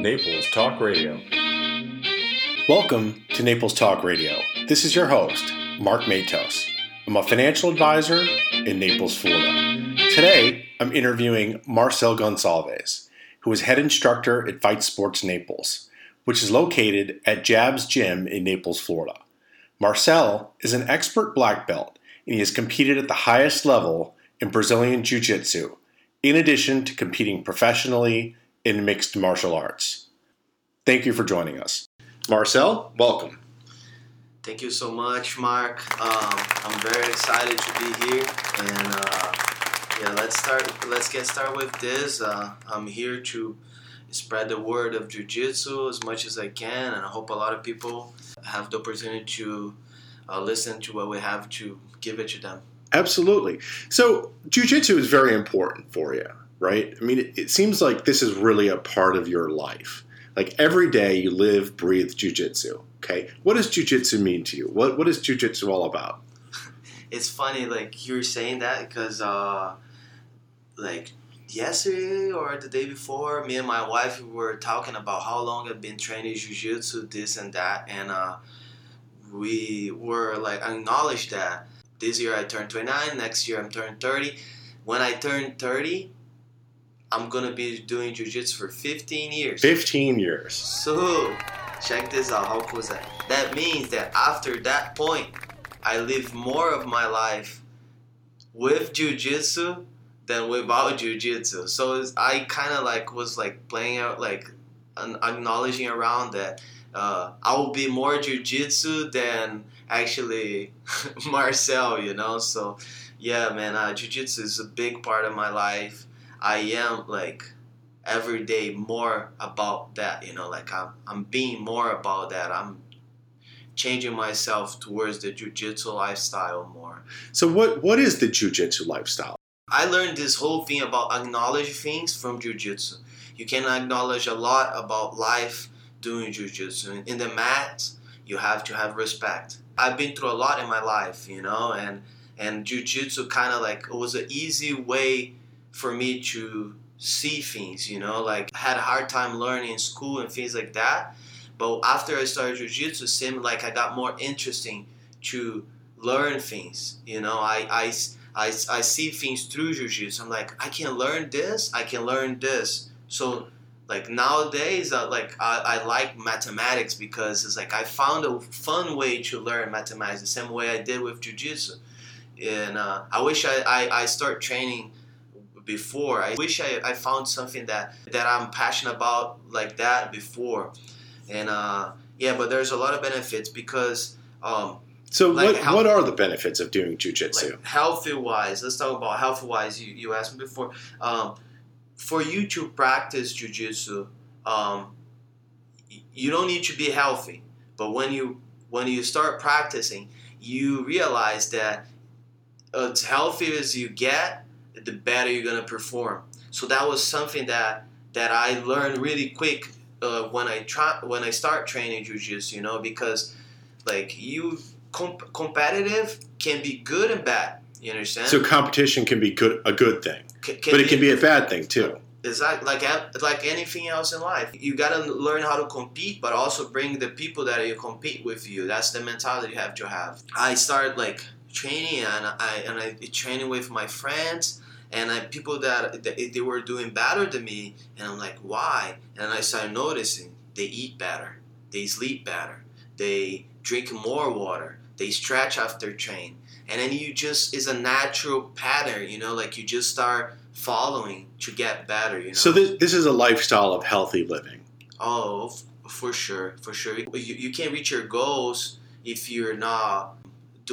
Naples Talk Radio. Welcome to Naples Talk Radio. This is your host, Mark Matos. I'm a financial advisor in Naples, Florida. Today, I'm interviewing Marcel Gonsalves, who is head instructor at Fight Sports Naples, which is located at Jabs Gym in Naples, Florida. Marcel is an expert black belt, and he has competed at the highest level in Brazilian Jiu Jitsu, in addition to competing professionally in mixed martial arts. Thank you for joining us. Marcel, welcome. Thank you so much, Mark. Um, I'm very excited to be here, and uh, yeah, let's start. Let's get started with this. Uh, I'm here to spread the word of Jiu-Jitsu as much as I can, and I hope a lot of people have the opportunity to uh, listen to what we have to give it to them. Absolutely. So, Jiu-Jitsu is very important for you, right? I mean, it, it seems like this is really a part of your life. Like every day, you live, breathe Jiu-Jitsu. Okay, what does Jiu-Jitsu mean to you? What What is Jiu-Jitsu all about? It's funny, like you're saying that because, uh, like yesterday or the day before, me and my wife were talking about how long I've been training jiu-jitsu, this and that, and uh, we were like acknowledged that this year I turned 29, next year I'm turning 30. When I turn 30, I'm gonna be doing jiu-jitsu for 15 years. 15 years. So, check this out. How cool is that? That means that after that point, I live more of my life with jiu-jitsu than without jiu-jitsu. So I kind of like was like playing out like an, acknowledging around that uh, I will be more jiu-jitsu than actually Marcel, you know. So yeah, man, uh, jiu-jitsu is a big part of my life. I am like every day more about that, you know, like I'm I'm being more about that. I'm changing myself towards the jiu-jitsu lifestyle more. So what what is the jiu-jitsu lifestyle? I learned this whole thing about acknowledge things from jiu-jitsu. You can acknowledge a lot about life doing jiu-jitsu. In the mat, you have to have respect. I've been through a lot in my life, you know, and and jiu-jitsu kind of like it was an easy way for me to see things, you know, like I had a hard time learning in school and things like that. But after I started jiu-jitsu, it seemed like I got more interesting to learn things, you know. I, I I, I see things through jiu-jitsu. I'm like, I can learn this, I can learn this. So like nowadays, uh, like I, I like mathematics because it's like I found a fun way to learn mathematics the same way I did with jiu-jitsu. And uh, I wish I, I, I start training before. I wish I, I found something that, that I'm passionate about like that before. And uh, yeah, but there's a lot of benefits because um, so like what, health, what are the benefits of doing jujitsu? Like healthy wise, let's talk about healthy wise. You, you asked me before. Um, for you to practice jujitsu, um, you don't need to be healthy. But when you when you start practicing, you realize that as healthy as you get, the better you're gonna perform. So that was something that that I learned really quick uh, when I try when I start training jujitsu. You know, because like you comp- competitive can be good and bad. You understand? So competition can be good, a good thing, can but it can be a bad thing too. Exactly, like like anything else in life, you gotta learn how to compete, but also bring the people that you compete with you. That's the mentality you have to have. I started like training, and I and I training with my friends, and I, people that, that they were doing better than me, and I'm like, why? And I started noticing they eat better, they sleep better, they drink more water, they stretch after train. And then you just is a natural pattern you know like you just start following to get better you know? so this, this is a lifestyle of healthy living. Oh for sure for sure. You, you can't reach your goals if you're not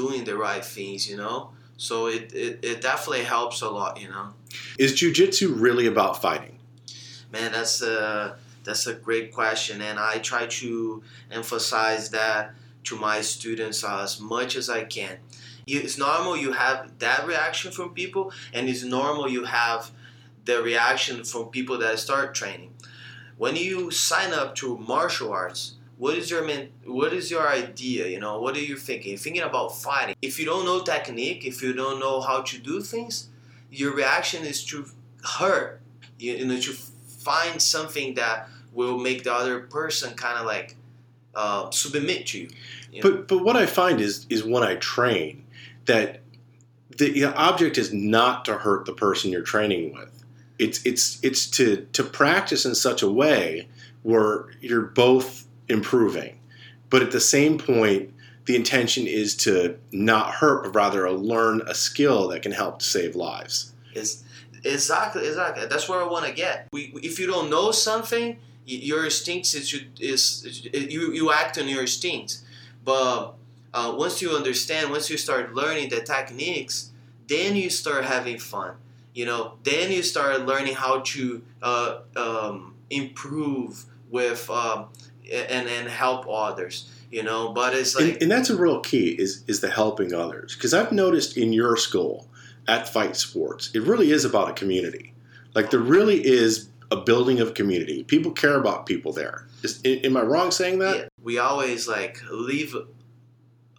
doing the right things you know so it, it, it definitely helps a lot you know is jiu-jitsu really about fighting man that's a that's a great question and i try to emphasize that to my students as much as I can. It's normal you have that reaction from people, and it's normal you have the reaction from people that start training. When you sign up to martial arts, what is your man, what is your idea? You know, what are you thinking? You're thinking about fighting. If you don't know technique, if you don't know how to do things, your reaction is to hurt. You, you know, to find something that will make the other person kind of like uh, submit to you. you know? But but what I find is is when I train that the object is not to hurt the person you're training with. It's it's it's to to practice in such a way where you're both improving, but at the same point, the intention is to not hurt, but rather learn a skill that can help to save lives. Is exactly exactly that's where I want to get. We, if you don't know something, your instincts is, is, is you you act on your instincts, but uh, once you understand, once you start learning the techniques, then you start having fun. You know, then you start learning how to uh, um, improve with uh, and and help others. You know, but it's like, and, and that's a real key is is the helping others because I've noticed in your school at Fight Sports, it really is about a community. Like there really is a building of community. People care about people there. Is, am I wrong saying that? Yeah. We always like leave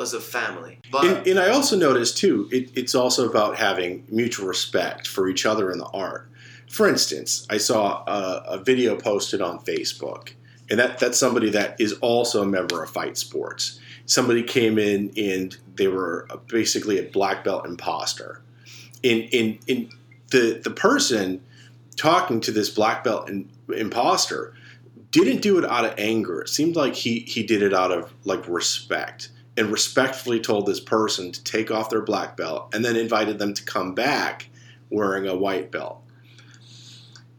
as a family. But and, and I also noticed too, it, it's also about having mutual respect for each other in the art. For instance, I saw a, a video posted on Facebook, and that that's somebody that is also a member of Fight Sports. Somebody came in and they were basically a black belt imposter. In in in the the person talking to this black belt in, imposter didn't do it out of anger. It seemed like he he did it out of like respect and respectfully told this person to take off their black belt and then invited them to come back wearing a white belt.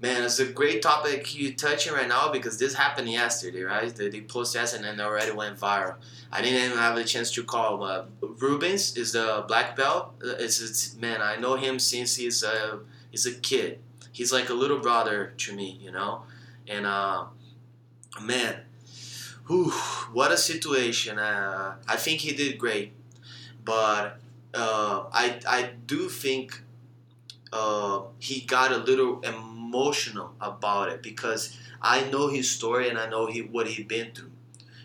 Man, it's a great topic you're touching right now because this happened yesterday, right? They, they posted yesterday and then already went viral. I didn't even have a chance to call. But Rubens is the black belt. It's, it's man, I know him since he's a he's a kid. He's like a little brother to me, you know. And uh, man, whew, what a situation. Uh, I think he did great, but uh, I I do think uh, he got a little emotional about it because I know his story and I know he what he been through.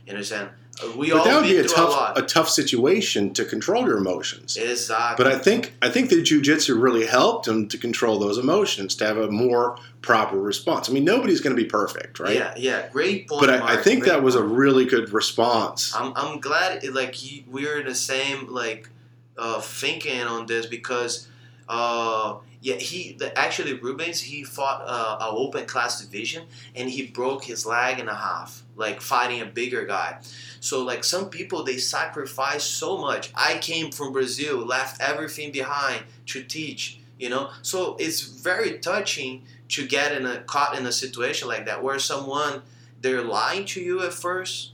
You understand? we but all that would be a tough a, a, tough situation to control your emotions. Exactly. But I think I think the jujitsu really helped him to control those emotions to have a more proper response. I mean, nobody's going to be perfect, right? Yeah, yeah, great point. But I, I think that was a really good response. I'm I'm glad it, like we're in the same like uh, thinking on this because uh, yeah, he the, actually Rubens he fought uh, a open class division and he broke his leg in a half, like fighting a bigger guy. So like some people they sacrifice so much. I came from Brazil, left everything behind to teach. You know, so it's very touching to get in a caught in a situation like that where someone they're lying to you at first.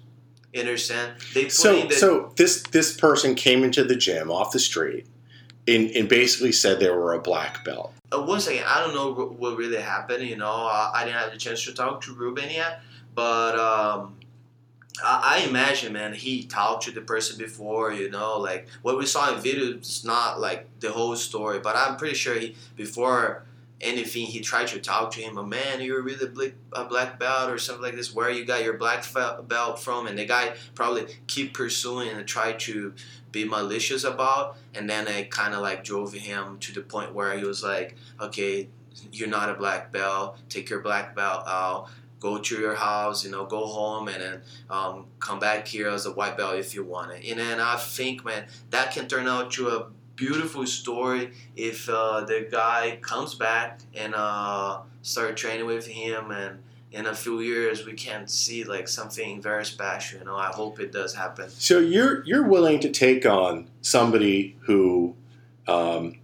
You understand? They so the, so this this person came into the gym off the street and, and basically said they were a black belt. Uh, one second, I don't know what really happened. You know, uh, I didn't have the chance to talk to Ruben yet, but um, I, I, imagine, man, he talked to the person before. You know, like what we saw in video is not like the whole story, but I'm pretty sure he before anything he tried to talk to him. A man, you're really black, a black belt or something like this. Where you got your black belt from? And the guy probably keep pursuing and try to be malicious about and then it kind of like drove him to the point where he was like okay you're not a black belt take your black belt out go to your house you know go home and then um, come back here as a white belt if you want it. And then i think man that can turn out to a beautiful story if uh, the guy comes back and uh, start training with him and in a few years we can see like something very special. You know, I hope it does happen. So you're you're willing to take on somebody who um,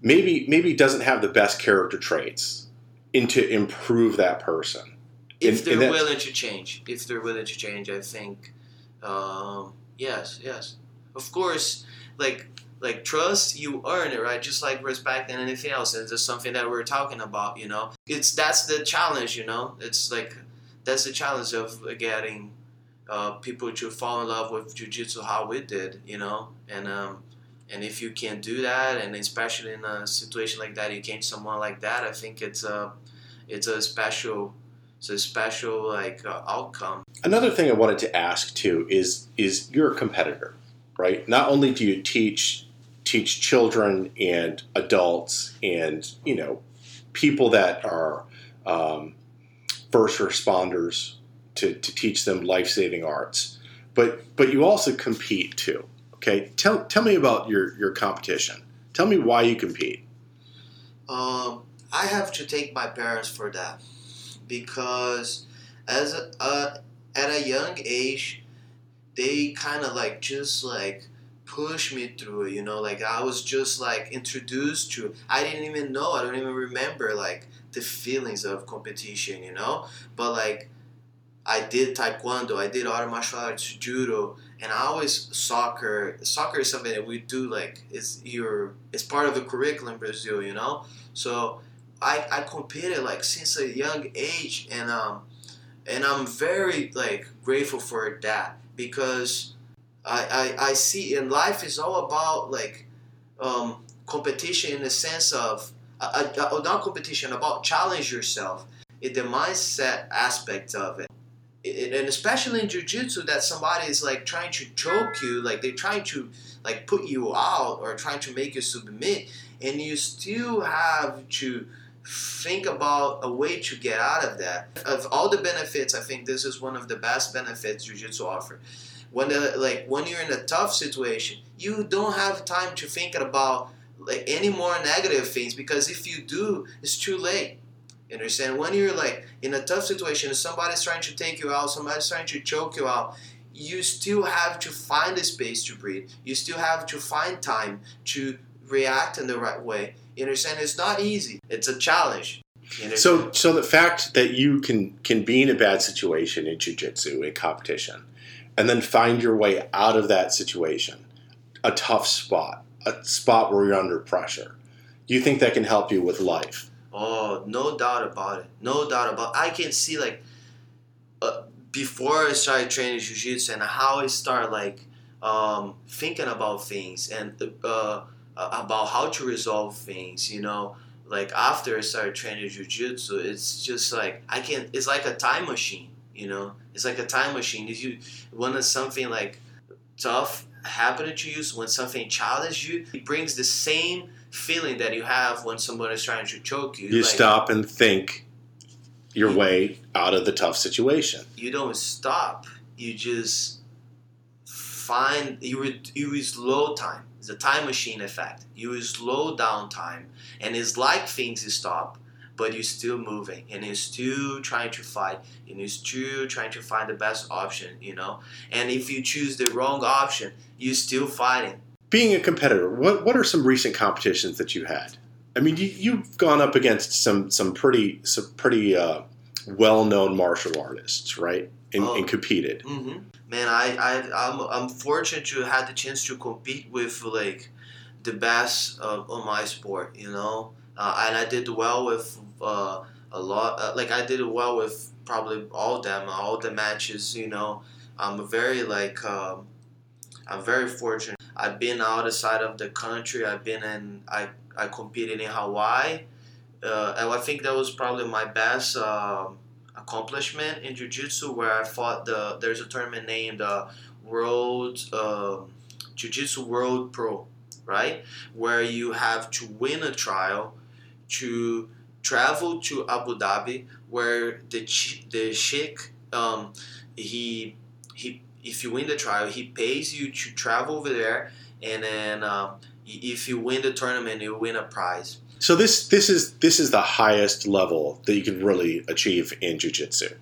maybe maybe doesn't have the best character traits, and to improve that person. If they're willing to change, if they're willing to change, I think um, yes, yes, of course. Like like trust you earn it right? Just like respect and anything else and it's something that we're talking about you know? It's that's the challenge you know? It's like that's the challenge of getting uh, people to fall in love with jiu-jitsu how we did you know? And um, and if you can do that and especially in a situation like that you came to someone like that i think it's a it's a special it's a special like uh, outcome. Another thing i wanted to ask too is is you're a competitor right? Not only do you teach teach children and adults and you know people that are um, first responders to, to teach them life saving arts, but but you also compete too. Okay, tell tell me about your your competition. Tell me why you compete. Um, I have to thank my parents for that because as a, uh, at a young age, they kind of like just like push me through. You know, like I was just like introduced to. I didn't even know. I don't even remember like the feelings of competition. You know, but like I did taekwondo, I did other martial arts, judo, and I always soccer. Soccer is something that we do like it's your it's part of the curriculum in Brazil, you know. So I I competed like since a young age, and um and I'm very like grateful for that because I I, I see in life is all about like um, competition in the sense of uh, uh, not competition about challenge yourself. in the mindset aspect of it and especially in jiu-jitsu that somebody is like trying to choke you like they're trying to like put you out or trying to make you submit and you still have to think about a way to get out of that of all the benefits i think this is one of the best benefits jiu-jitsu offer when the, like when you're in a tough situation you don't have time to think about like any more negative things because if you do it's too late you understand? When you're like in a tough situation, somebody's trying to take you out, somebody's trying to choke you out, you still have to find a space to breathe. You still have to find time to react in the right way. You understand? It's not easy. It's a challenge. So, so the fact that you can can be in a bad situation in jiu-jitsu, in competition, and then find your way out of that situation, a tough spot, a spot where you're under pressure, you think that can help you with life? Oh, no doubt about it. No doubt about. It. I can see like uh, before I started training jiu-jitsu and how I start like um, thinking about things and uh, about how to resolve things. You know, like after I started training jiu-jitsu, it's just like I can. It's like a time machine. You know, it's like a time machine. If you when something like tough happening to you, when something challenges you, it brings the same feeling that you have when someone is trying to choke you. You like, stop and think your you, way out of the tough situation. You don't stop. You just find you you slow time. It's a time machine effect. You slow down time, and it's like things you stop, but you're still moving, and you're still trying to fight, and you're still trying to find the best option. You know, and if you choose the wrong option, you're still fighting being a competitor, what what are some recent competitions that you had? I mean, you, have gone up against some some pretty some pretty uh, well known martial artists, right? And, oh. and competed. Mm-hmm. Man, I I I'm, I'm fortunate to have the chance to compete with like the best of, of my sport, you know. Uh, and I did well with uh, a lot. Uh, like I did well with probably all them, all the matches. You know, I'm very like um, I'm very fortunate. I've been outside of the country. I've been in. I I competed in Hawaii, uh, and I think that was probably my best uh, accomplishment in jiu-jitsu where I fought the. There's a tournament named uh, World uh, Jiu-Jitsu World Pro, right? Where you have to win a trial to travel to Abu Dhabi, where the the sheikh um, he he if you win the trial, he pays you to travel over there, and then um, if you win the tournament, you win a prize. So this this is this is the highest level that you can really achieve in jiu-jitsu.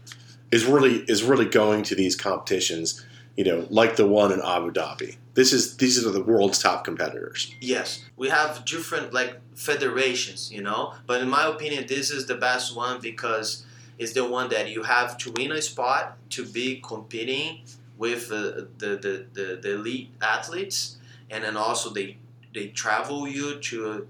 Is really is really going to these competitions, you know, like the one in Abu Dhabi. This is these are the world's top competitors. Yes, we have different like federations, you know, but in my opinion, this is the best one because it's the one that you have to win a spot to be competing with uh, the, the, the, the, elite athletes, and then also they they travel you to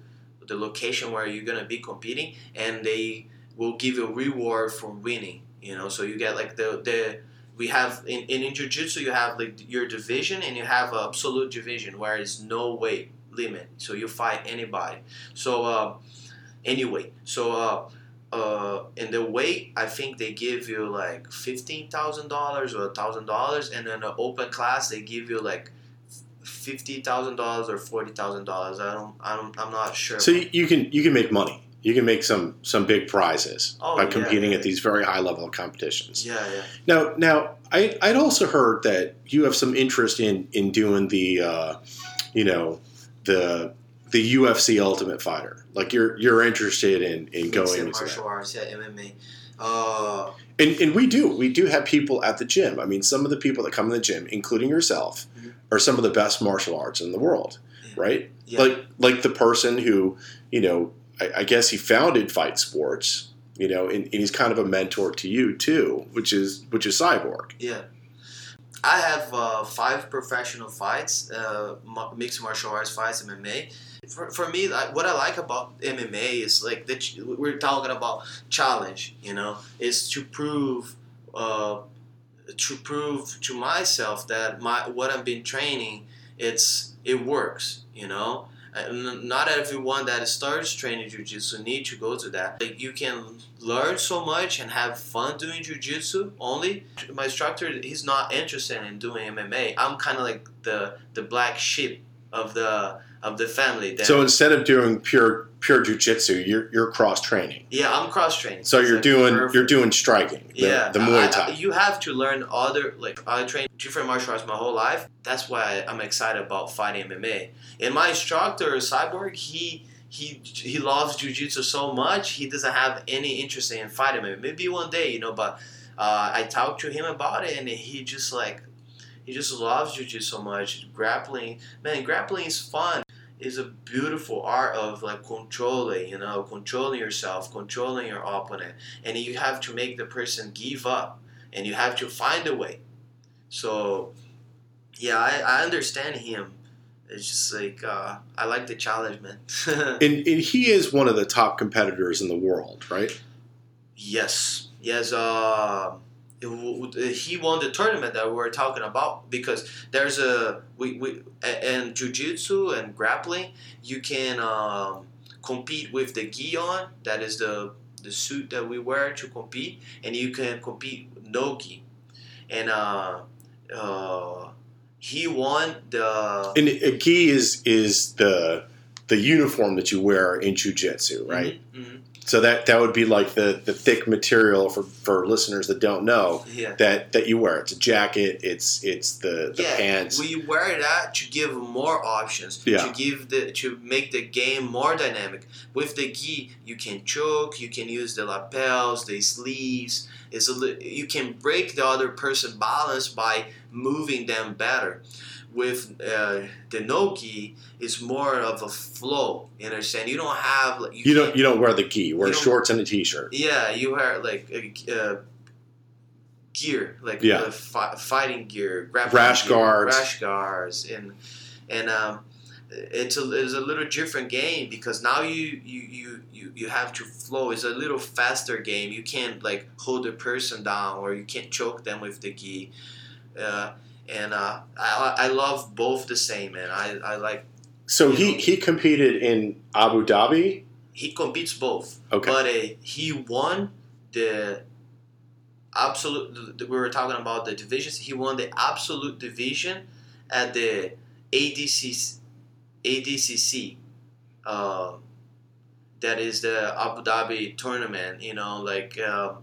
the location where you're gonna be competing, and they will give you a reward for winning. You know, so you get like the the we have in, in jiu-jitsu you have like your division and you have absolute division where it's no weight limit so you fight anybody so uh, anyway so uh, uh, in the weight, I think they give you like fifteen thousand dollars or thousand dollars, and in an open class they give you like fifty thousand dollars or forty thousand dollars. I don't, I don't, I'm not sure. So you can you can make money You can make some some big prizes Oh, by competing yeah. at these very high level competitions. Yeah, yeah. Now, now I, I'd also heard that you have some interest in in doing the, uh, you know, the the UFC Ultimate Fighter. Like you're you're interested in in going into that. martial arts, yeah, MMA. Uh, And, and we do. We do have people at the gym. I mean, some of the people that come to the gym, including yourself, Mhm. are some of the best martial arts in the world, Yeah. right? yeah. Like like the person who, you know, I, I guess he founded Fight Sports, you know, and, and he's kind of a mentor to you too, which is which is Cyborg. Yeah. I have uh, five professional fights, uh, mixed martial arts fights, MMA. For, for me, like, what I like about MMA is like that we're talking about challenge. You know, is to prove, uh, to prove to myself that my what I've been training, it's it works. You know, not everyone that starts training jiu-jitsu need to go to that. Like you can learn so much and have fun doing jiu-jitsu only. My instructor, he's not interested in doing MMA. I'm kind of like the the black sheep of the of the family. That, So instead of doing pure pure jujitsu, you're you're cross training. yeah, I'm cross training. So you're doing you're doing striking, the, yeah, the I- Muay I- Thai. you have to learn other like I trained different martial arts my whole life. That's why I'm excited about fighting MMA. And my instructor Cyborg, he he he loves jujitsu so much. He doesn't have any interest in fighting MMA. Maybe one day, you know. But uh, I talked to him about it, and he just like he just loves jujitsu so much. Grappling, man, grappling is fun. Is a beautiful art of like controlling, you know, controlling yourself, controlling your opponent. And you have to make the person give up and you have to find a way. So yeah i, I understand him. It's just like uh, i like the challenge man. And, and he is one of the top competitors in the world, right? yes. Yes uh, it w- w- he won the tournament that we were talking about because there's a we, we and jiu-jitsu and grappling you can um, compete with the gi on that is the the suit that we wear to compete and you can compete no gi and uh, uh, he won the And a gi is is the the uniform that you wear in jujitsu, right? Mhm, So that that would be like the the thick material for for listeners that don't know yeah that that you wear. It's a jacket. It's it's the the yeah, pants. we wear that to give more options. Yeah. To give the to make the game more dynamic. With the gi, you can choke. You can use the lapels, the sleeves. It's a li- you can break the other person balance by moving them better. With uh, the no gi, it's more of a flow. You understand? You don't have like you don't you don't wear the gi. Wear You shorts and a t-shirt. yeah, you wear like uh, gear, like Yeah. uh, fi- fighting gear, Rash gear, guards. rash guards, and and um, it's a it's a little different game because now you you you you you have to flow. It's a little faster game. You can't like hold a person down or you can't choke them with the gi. Uh, and uh, I I love both the same, man. I I like So he know. he competed in Abu Dhabi. he competes both. Okay. But uh, he won the absolute. We were talking about the divisions. He won the absolute division at the ADCC. ADCC. Uh, that is the Abu Dhabi tournament. You know, like uh,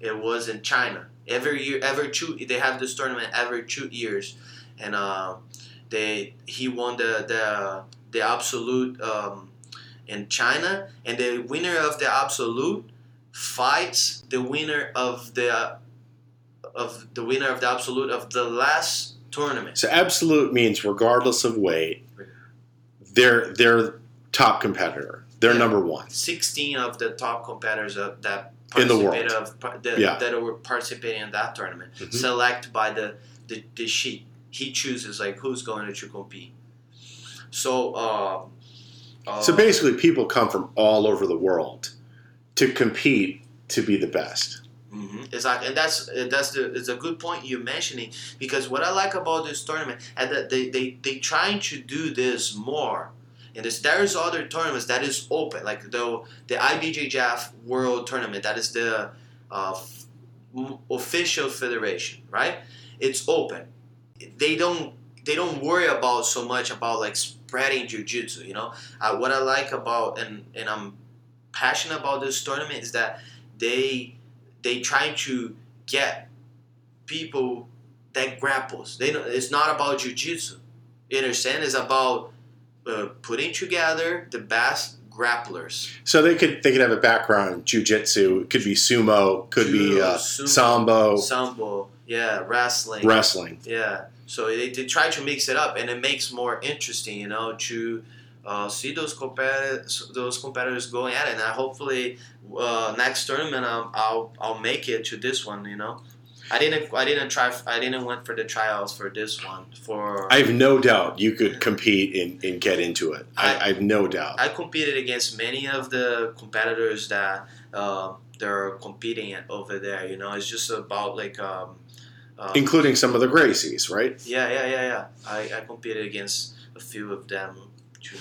it was in China. Every year, every two, they have this tournament every two years, and uh, they he won the the the absolute. Um, in China, and the winner of the absolute fights the winner of the of the winner of the absolute of the last tournament. So absolute means regardless of weight, they're they're top competitor. They're Yeah. number one. Sixteen of the top competitors of that In the world. of the, Yeah. that were participating in that tournament, Mhm. select by the, the the sheikh. He chooses like who's going to compete. So. Um, uh, So basically, people come from all over the world to compete to be the best. Hmm Exactly, and that's that's the it's a good point you're mentioning because what I like about this tournament and that they they they trying to do this more. And this, there's other tournaments that is open, like the the IBJJF World Tournament. That is the uh, f- official federation, right? It's open. They don't they don't worry about so much about like spreading jujitsu. You know, uh, what I like about and and I'm passionate about this tournament is that they they try to get people that grapples. They don't, it's not about jujitsu. You understand? It's about uh, putting together the best grapplers. So they could they could have a background in jujitsu. It could be sumo. Could be Judo, uh, sumo, sambo, Sambo, yeah, wrestling, wrestling. yeah. So they, they try to mix it up, and it makes more interesting, you know, to uh, see those competitors those competitors going at it. And I hopefully uh, next tournament um, I'll I'll make it to this one, you know. I didn't I didn't try I didn't went for the trials for this one for I have no doubt you could compete and, and get into it. I, I have no doubt, I competed against many of the competitors that uh, they're competing over there. You know, it's just about like, um, um, including some of the Gracies, right? yeah, yeah, yeah, yeah. I, I competed against a few of them. Too.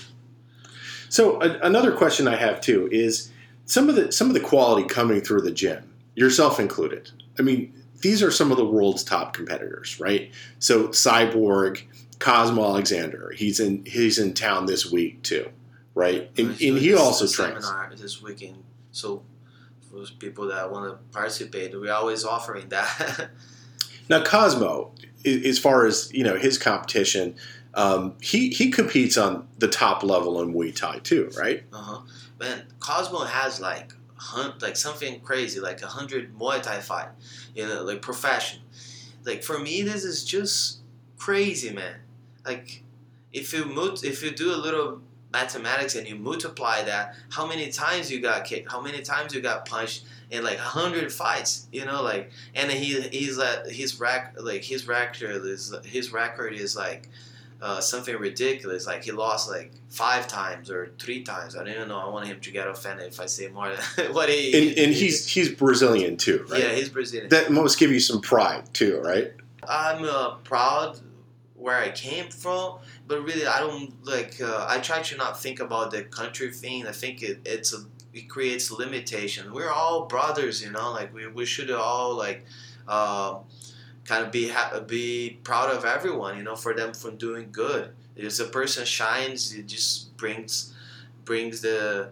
So a, another question I have too is some of the some of the quality coming through the gym, yourself included. I mean, these are some of the world's top competitors, right? So Cyborg, Cosmo Alexander, he's in he's in town this week too, right? And, I'm and he also trains. seminar this weekend. So for those people that want to participate, we're always offering that. Now Cosmo, as far as you know, his competition, um, he he competes on the top level in Muay Thai too, right? Uh huh. Man, Cosmo has like like something crazy, like a hundred Muay Thai fight, you know, like professional. Like for me, this is just crazy, man. Like if you mut- if you do a little mathematics and you multiply that, how many times you got kicked, how many times you got punched in like a hundred fights, you know, like and he he's like his rack like his record is his record is like uh, something ridiculous. Like he lost like five times or three times. I don't even know. I want him to get offended if I say more than what he. And, and he's he's Brazilian too, right? yeah, he's Brazilian. That must give you some pride too, right? I'm uh, proud where I came from, but really I don't like. Uh, I try to not think about the country thing. I think it, it's a it creates limitation. We're all brothers, you know. Like we, we should all like. Uh, kind of be ha- be proud of everyone, you know, for them from doing good. If a person shines, it just brings brings the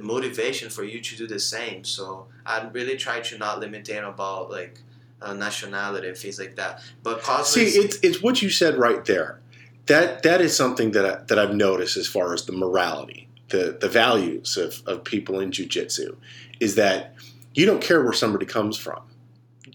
motivation for you to do the same. So I really try to not limit it about like uh, nationality and things like that. But See, it's it's what you said right there. That that is something that I, that I've noticed as far as the morality, the the values of, of people in jujitsu, is that you don't care where somebody comes from.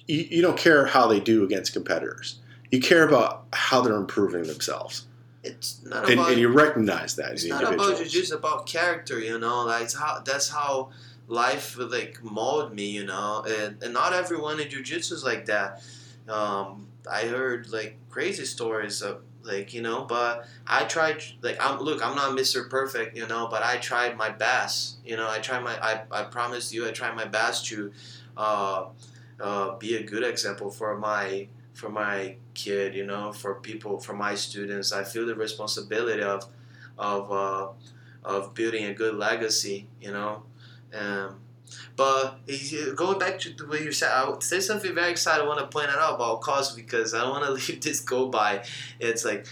You, you don't care how they do against competitors. You care about how they're improving themselves, it's not and, about and you recognize that it's not about just about character, you know. Like it's how that's how life like mold me, you know. And, and not everyone in jujitsu is like that. Um, I heard like crazy stories of like you know, but I tried like I'm look, I'm not Mr. Perfect, you know, but I tried my best. You know, I tried my I I promised you I tried my best to uh, uh, be a good example for my for my kid, you know, for people, for my students. I feel the responsibility of of uh, of building a good legacy, you know. Um, but going back to the way you said, I say something very exciting. I want to point it out about Cos because I don't want to leave this go by. It's like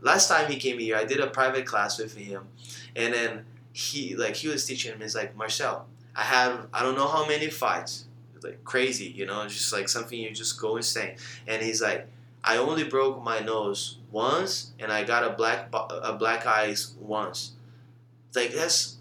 last time he came here, I did a private class with him, and then he like he was teaching him. He's like Marcel, I have I don't know how many fights, like crazy, you know, just like something you just go insane. And he's like, I only broke my nose once, and I got a black a black eyes once. Like that's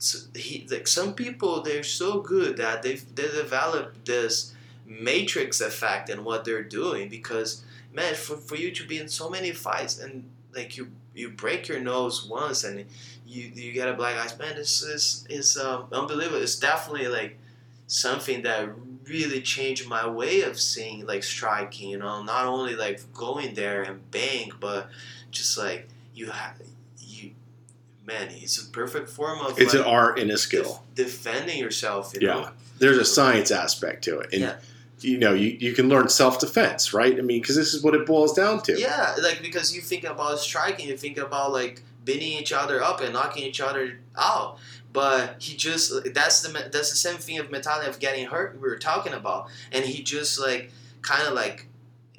s- he like some people they're so good that they they develop this matrix effect in what they're doing because man for, for you to be in so many fights and like you you break your nose once and you you get a black eyes man this is is um, unbelievable. It's definitely like something that really changed my way of seeing like striking you know not only like going there and bang but just like you have man it's a perfect form of It's like, an art and a skill. def- defending yourself you know Yeah, there's a science aspect to it, and Yeah. you know you, you can learn self defense, right? I mean, because this is what it boils down to. Yeah, like because you think about striking, you think about like beating each other up and knocking each other out. But he just that's the that's the same thing of mentality of getting hurt we were talking about, and he just like kind of like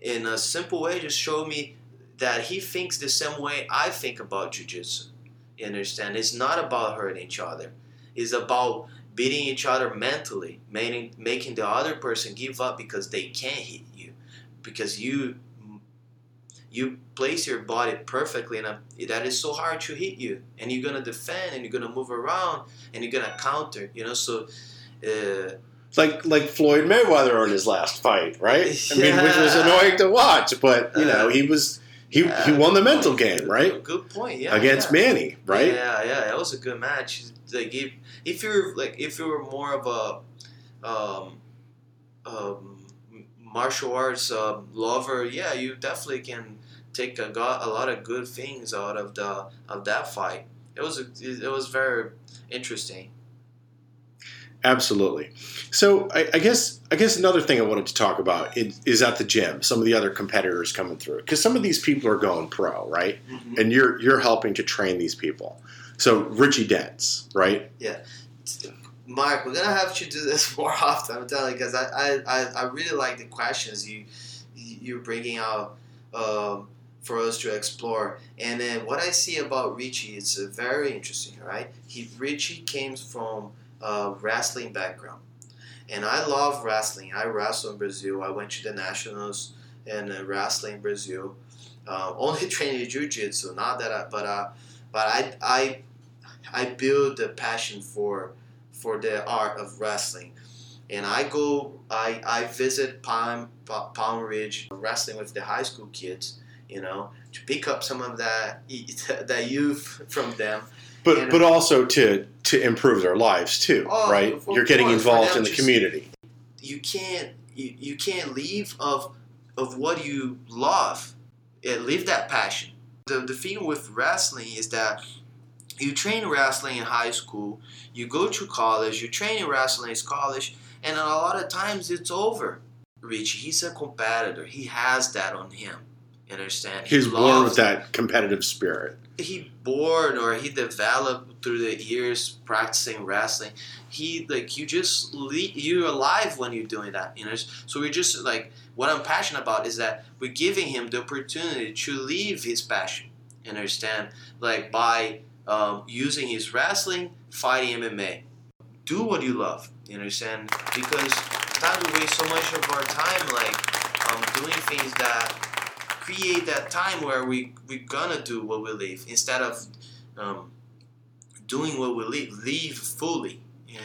in a simple way just showed me that he thinks the same way I think about jujitsu. You understand? It's not about hurting each other. It's about beating each other mentally, making making the other person give up because they can't hit you, because you you place your body perfectly and that is so hard to hit you and you're gonna defend and you're gonna move around and you're gonna counter you know so uh, like like Floyd Mayweather in his last fight, right? I mean, which was annoying to watch, but you know, he was he, uh, he won the mental point. game, right? Good point, yeah. Against yeah. Manny, right? Yeah, yeah, That was a good match. Like if if you're like if you were more of a um, um, martial arts uh, lover, yeah, you definitely can take a, got a lot of good things out of the of that fight. It was a, it was very interesting. Absolutely. So I, I, guess I guess another thing I wanted to talk about is, is at the gym. Some of the other competitors coming through because some of these people are going pro, right? Mm-hmm. And you're you're helping to train these people. So Richie Dents, right? Yeah. Mark, we're gonna have to do this more often. I'm telling you because I, I, I really like the questions you you're bringing out um, for us to explore. And then what I see about Richie uh, very interesting. Right? He Richie came from uh, wrestling background. And I love wrestling. I wrestle in Brazil. I went to the nationals in uh, wrestling Brazil. Uh, only training jiu-jitsu, not that I, but uh, but I, I I build the passion for for the art of wrestling. And I go, I, I visit Palm, Palm Ridge, wrestling with the high school kids, you know, to pick up some of that that youth from them but and, but also to to improve their lives too, oh, right? You're getting course, involved in the community. You can't you, you can't leave of of what you love. Yeah, leave that passion. The the thing with wrestling is that you train wrestling in high school, you go to college, you train in wrestling in college, and a lot of times it's over. Rich, he's a competitor. He has that on him. You understand? He's he born with that competitive spirit he born or he developed through the years practicing wrestling. He like you just you're alive when you're doing that, you know. So we're just like what I'm passionate about is that we're giving him the opportunity to leave his passion. Understand? Like by um, using his wrestling, fighting MMA. Do what you love. You understand? Because that we waste so much of our time like um, doing things that create that time where we we're gonna do what we live instead of um, doing what we live, live fully.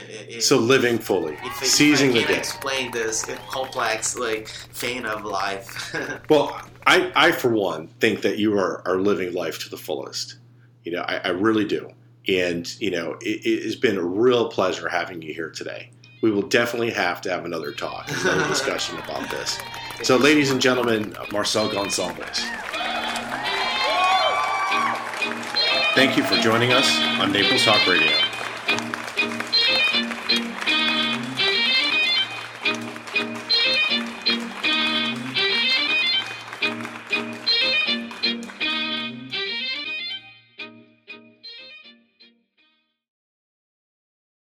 It, so living fully, if seizing if I the day. Explain this complex like thing of life. well, I, I for one think that you are are living life to the fullest. You know, I, I really do, and you know, it, it has been a real pleasure having you here today we will definitely have to have another talk, another discussion about this. So, ladies and gentlemen, Marcel Gonçalves. Thank you for joining us on Naples Talk Radio.